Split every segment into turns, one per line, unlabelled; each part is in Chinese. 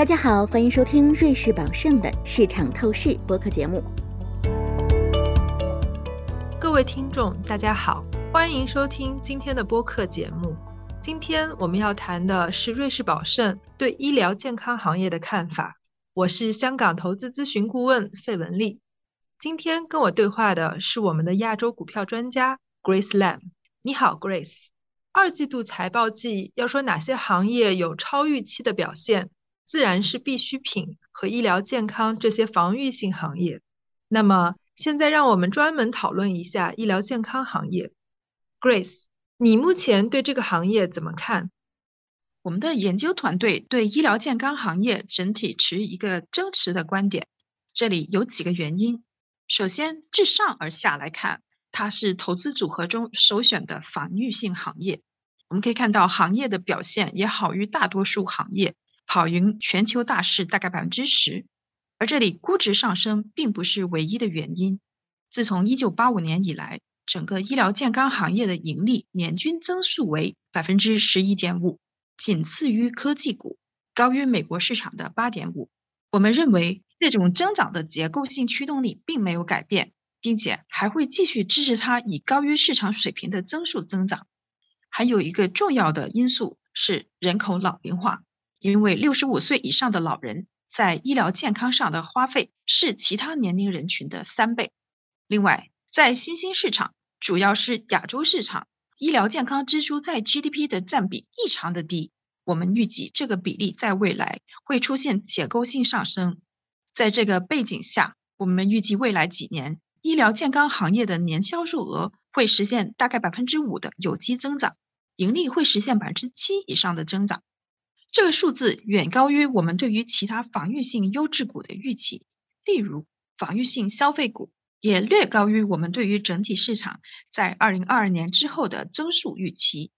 大家好，欢迎收听瑞士宝盛的市场透视播客节目。
各位听众，大家好，欢迎收听今天的播客节目。今天我们要谈的是瑞士宝盛对医疗健康行业的看法。我是香港投资咨询顾问费文丽。今天跟我对话的是我们的亚洲股票专家 Grace Lam。你好，Grace。二季度财报季要说哪些行业有超预期的表现，自然是必需品和医疗健康这些防御性行业。那么现在让我们专门讨论一下医疗健康行业。Grace，你目前对这个行业怎么看？
我们的研究团队对医疗健康行业整体持一个增持的观点。这里有几个原因。首先，自上而下来看，它是投资组合中首选的防御性行业。我们可以看到，行业的表现也好于大多数行业，跑赢全球大势大概百分之十。而这里估值上升并不是唯一的原因。自从一九八五年以来，整个医疗健康行业的盈利年均增速为百分之十一点五，仅次于科技股，高于美国市场的八点五。我们认为。这种增长的结构性驱动力并没有改变，并且还会继续支持它以高于市场水平的增速增长。还有一个重要的因素是人口老龄化，因为六十五岁以上的老人在医疗健康上的花费是其他年龄人群的三倍。另外，在新兴市场，主要是亚洲市场，医疗健康支出在 GDP 的占比异常的低。我们预计这个比例在未来会出现结构性上升。在这个背景下，我们预计未来几年医疗健康行业的年销售额会实现大概百分之五的有机增长，盈利会实现百分之七以上的增长。这个数字远高于我们对于其他防御性优质股的预期，例如防御性消费股，也略高于我们对于整体市场在二零二二年之后的增速预期。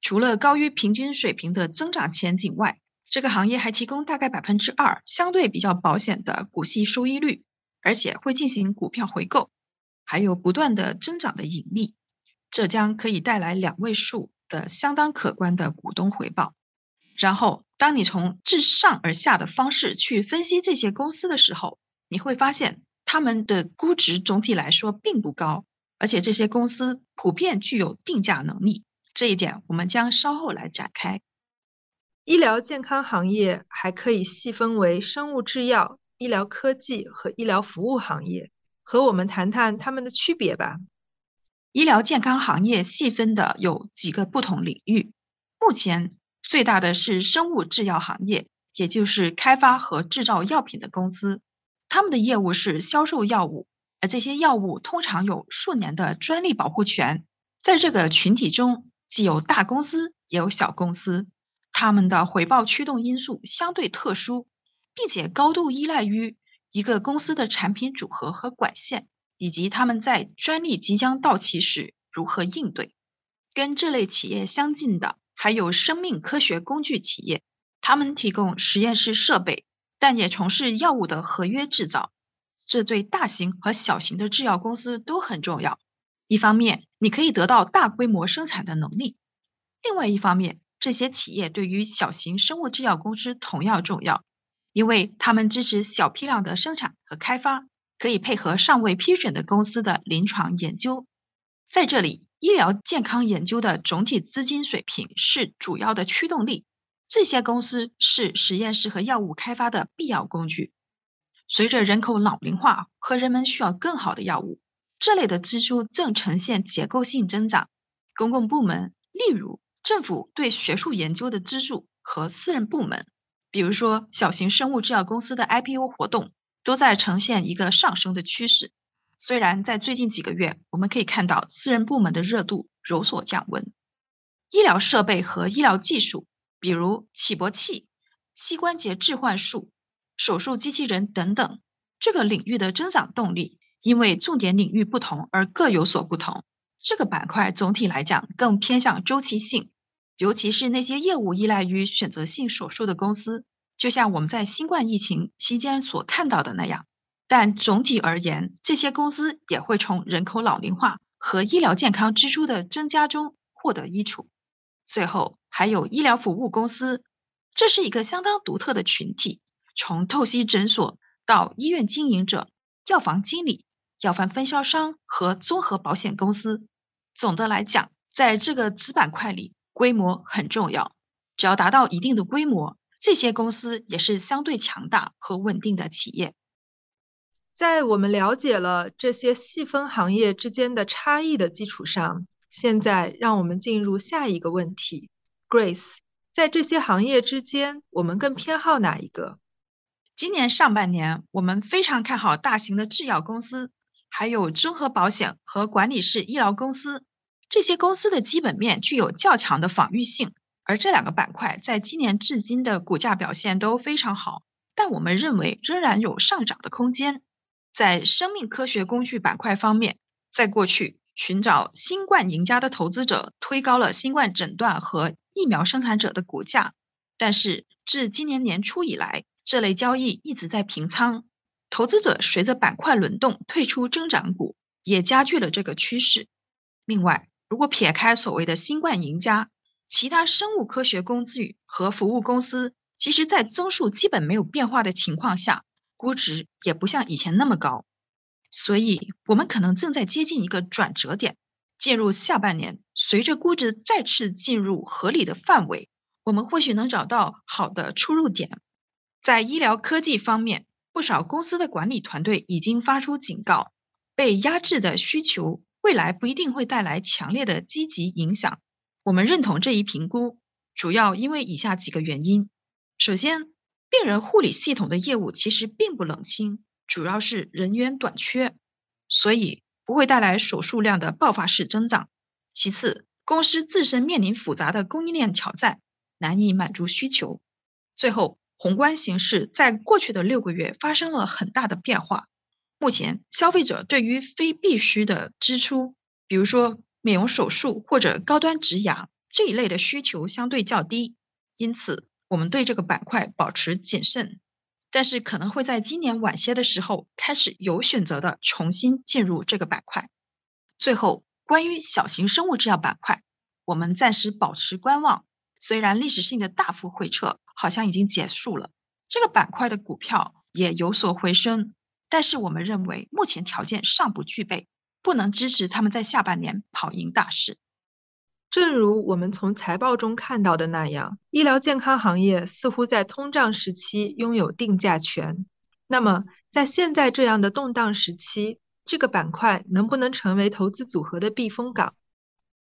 除了高于平均水平的增长前景外，这个行业还提供大概百分之二相对比较保险的股息收益率，而且会进行股票回购，还有不断的增长的盈利，这将可以带来两位数的相当可观的股东回报。然后，当你从自上而下的方式去分析这些公司的时候，你会发现他们的估值总体来说并不高，而且这些公司普遍具有定价能力。这一点我们将稍后来展开。
医疗健康行业还可以细分为生物制药、医疗科技和医疗服务行业，和我们谈谈它们的区别吧。
医疗健康行业细分的有几个不同领域，目前最大的是生物制药行业，也就是开发和制造药品的公司，他们的业务是销售药物，而这些药物通常有数年的专利保护权。在这个群体中，既有大公司，也有小公司。他们的回报驱动因素相对特殊，并且高度依赖于一个公司的产品组合和管线，以及他们在专利即将到期时如何应对。跟这类企业相近的还有生命科学工具企业，他们提供实验室设备，但也从事药物的合约制造。这对大型和小型的制药公司都很重要。一方面，你可以得到大规模生产的能力；另外一方面，这些企业对于小型生物制药公司同样重要，因为他们支持小批量的生产和开发，可以配合尚未批准的公司的临床研究。在这里，医疗健康研究的总体资金水平是主要的驱动力。这些公司是实验室和药物开发的必要工具。随着人口老龄化和人们需要更好的药物，这类的支出正呈现结构性增长。公共部门，例如。政府对学术研究的资助和私人部门，比如说小型生物制药公司的 IPO 活动，都在呈现一个上升的趋势。虽然在最近几个月，我们可以看到私人部门的热度有所降温。医疗设备和医疗技术，比如起搏器、膝关节置换术、手术机器人等等，这个领域的增长动力，因为重点领域不同而各有所不同。这个板块总体来讲更偏向周期性。尤其是那些业务依赖于选择性手术的公司，就像我们在新冠疫情期间所看到的那样。但总体而言，这些公司也会从人口老龄化和医疗健康支出的增加中获得益处。最后，还有医疗服务公司，这是一个相当独特的群体，从透析诊所到医院经营者、药房经理、药房分销商和综合保险公司。总的来讲，在这个子板块里，规模很重要。只要达到一定的规模，这些公司也是相对强大和稳定的企业。
在我们了解了这些细分行业之间的差异的基础上，现在让我们进入下一个问题，Grace。在这些行业之间，我们更偏好哪一个？
今年上半年，我们非常看好大型的制药公司，还有综合保险和管理式医疗公司。这些公司的基本面具有较强的防御性，而这两个板块在今年至今的股价表现都非常好。但我们认为仍然有上涨的空间。在生命科学工具板块方面，在过去。寻找新冠赢家的投资者推高了新冠诊断和疫苗生产者的股价，但是自今年年初以来，这类交易一直在平仓。投资者随着板块轮动退出增长股，也加剧了这个趋势。另外，如果撇开所谓的新冠赢家，其他生物科学工具和服务公司，其实在增速基本没有变化的情况下，估值也不像以前那么高。所以，我们可能正在接近一个转折点。进入下半年，随着估值再次进入合理的范围，我们或许能找到好的出入点。在医疗科技方面，不少公司的管理团队已经发出警告：被压制的需求未来不一定会带来强烈的积极影响。我们认同这一评估，主要因为以下几个原因：首先，病人护理系统的业务其实并不冷清。主要是人员短缺，所以不会带来手术量的爆发式增长。其次，公司自身面临复杂的供应链挑战，难以满足需求。最后，宏观形势在过去的六个月发生了很大的变化。目前，消费者对于非必需的支出，比如说美容手术或者高端植牙这一类的需求相对较低，因此我们对这个板块保持谨慎。但是可能会在今年晚些的时候开始有选择的重新进入这个板块。最后，关于小型生物制药板块，我们暂时保持观望。虽然历史性的大幅回撤好像已经结束了，这个板块的股票也有所回升，但是我们认为目前条件尚不具备，不能支持他们在下半年跑赢大市。
正如我们从财报中看到的那样，医疗健康行业似乎在通胀时期拥有定价权。那么，在现在这样的动荡时期，这个板块能不能成为投资组合的避风港？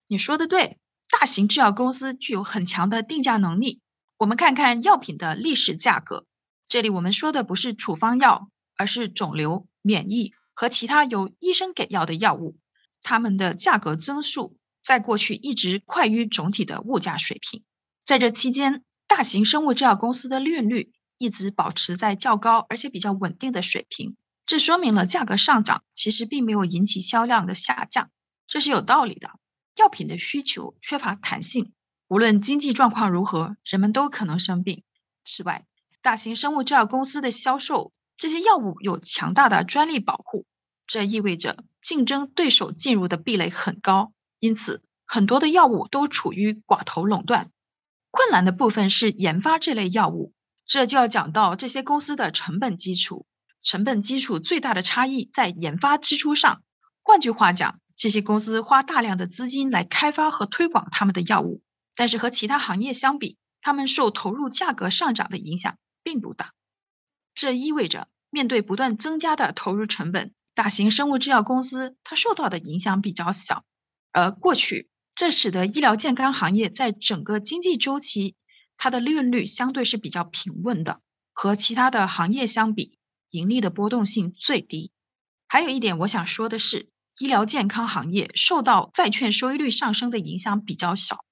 你说的对，大型制药公司具有很强的定价能力。我们看看药品的历史价格，这里我们说的不是处方药，而是肿瘤、免疫和其他由医生给药的药物，它们的价格增速。在过去一直快于总体的物价水平，在这期间，大型生物制药公司的利润率一直保持在较高而且比较稳定的水平，这说明了价格上涨其实并没有引起销量的下降，这是有道理的。药品的需求缺乏弹性，无论经济状况如何，人们都可能生病。此外，大型生物制药公司的销售这些药物有强大的专利保护，这意味着竞争对手进入的壁垒很高。因此，很多的药物都处于寡头垄断。困难的部分是研发这类药物，这就要讲到这些公司的成本基础。成本基础最大的差异在研发支出上。换句话讲，这些公司花大量的资金来开发和推广他们的药物，但是和其他行业相比，他们受投入价格上涨的影响并不大。这意味着，面对不断增加的投入成本，大型生物制药公司它受到的影响比较小。而过去，这使得医疗健康行业在整个经济周期，它的利润率相对是比较平稳的，和其他的行业相比，盈利的波动性最低。还有一点我想说的是，医疗健康行业受到债券收益率上升的影响比较小。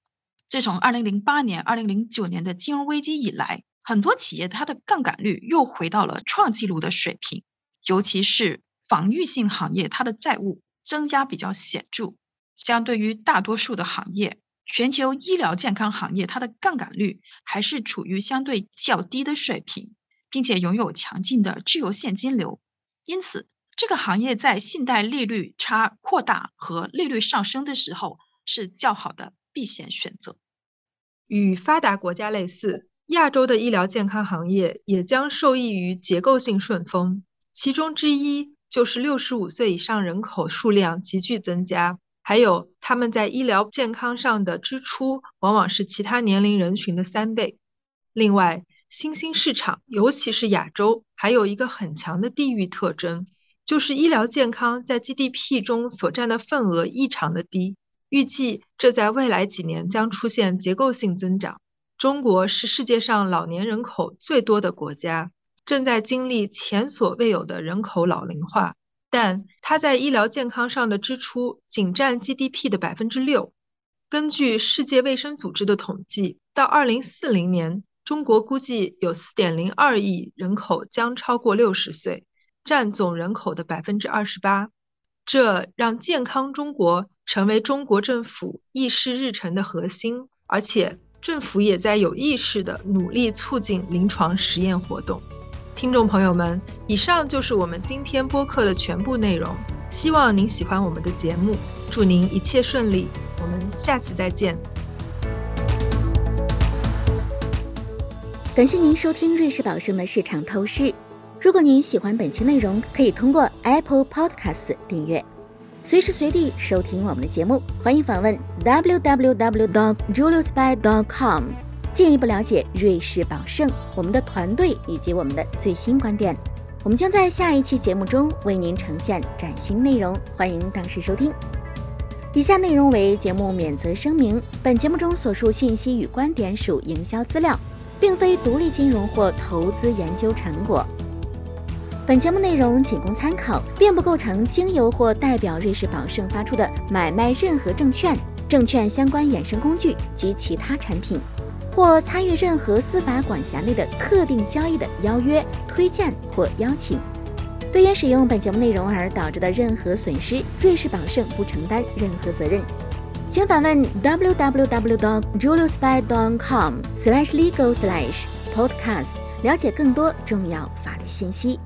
自从2008年、2009年的金融危机以来，很多企业它的杠杆率又回到了创纪录的水平，尤其是防御性行业，它的债务增加比较显著。相对于大多数的行业，全球医疗健康行业它的杠杆率还是处于相对较低的水平，并且拥有强劲的自由现金流，因此这个行业在信贷利率差扩大和利率上升的时候是较好的避险选择。
与发达国家类似，亚洲的医疗健康行业也将受益于结构性顺风，其中之一就是六十五岁以上人口数量急剧增加，还有他们在医疗健康上的支出往往是其他年龄人群的三倍。另外，新兴市场，尤其是亚洲，还有一个很强的地域特征，就是医疗健康在 GDP 中所占的份额异常的低。预计这在未来几年将出现结构性增长。中国是世界上老年人口最多的国家，正在经历前所未有的人口老龄化，但它在医疗健康上的支出仅占 GDP 的百分之六。根据世界卫生组织的统计，到二零四零年，中国估计有四点零二亿人口将超过六十岁，占总人口的百分之二十八。这让健康中国成为中国政府议事日程的核心，而且。政府也在有意识地努力促进临床实验活动。听众朋友们，以上就是我们今天播客的全部内容。希望您喜欢我们的节目，祝您一切顺利。我们下次再见。
感谢您收听瑞士宝盛的市场透视。如果您喜欢本期内容，可以通过 Apple Podcast 订阅。随时随地收听我们的节目，欢迎访问 www.juliusby.com，进一步了解瑞士宝盛、我们的团队以及我们的最新观点。我们将在下一期节目中为您呈现崭新内容，欢迎当时收听。以下内容为节目免责声明：本节目中所述信息与观点属营销资料，并非独立金融或投资研究成果。本节目内容仅供参考，并不构成经由或代表瑞士宝盛发出的买卖任何证券、证券相关衍生工具及其他产品，或参与任何司法管辖内的特定交易的邀约、推荐或邀请。对因使用本节目内容而导致的任何损失，瑞士宝盛不承担任何责任。请访问 www.juliusby.com/legal/podcast，了解更多重要法律信息。